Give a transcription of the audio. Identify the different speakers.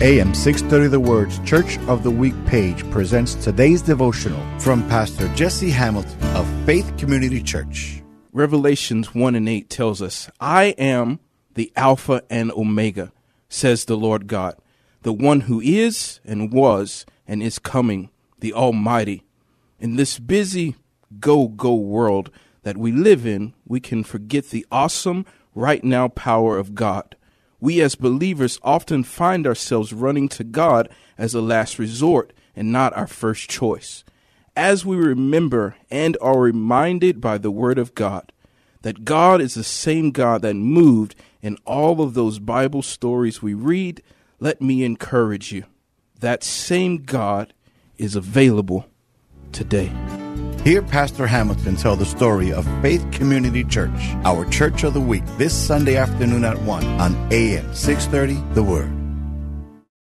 Speaker 1: AM 630 The Word's Church of the Week page presents today's devotional from Pastor Jesse Hamilton of Faith Community Church.
Speaker 2: Revelations 1 and 8 tells us, I am the Alpha and Omega, says the Lord God, the one who is and was and is coming, the Almighty. In this busy go go world that we live in, we can forget the awesome right now power of God we as believers often find ourselves running to God as a last resort and not our first choice. As we remember and are reminded by the Word of God that God is the same God that moved in all of those Bible stories we read, let me encourage you. That same God is available today.
Speaker 1: Hear Pastor Hamilton tell the story of Faith Community Church, our church of the week, this Sunday afternoon at 1 on AM 630 The Word.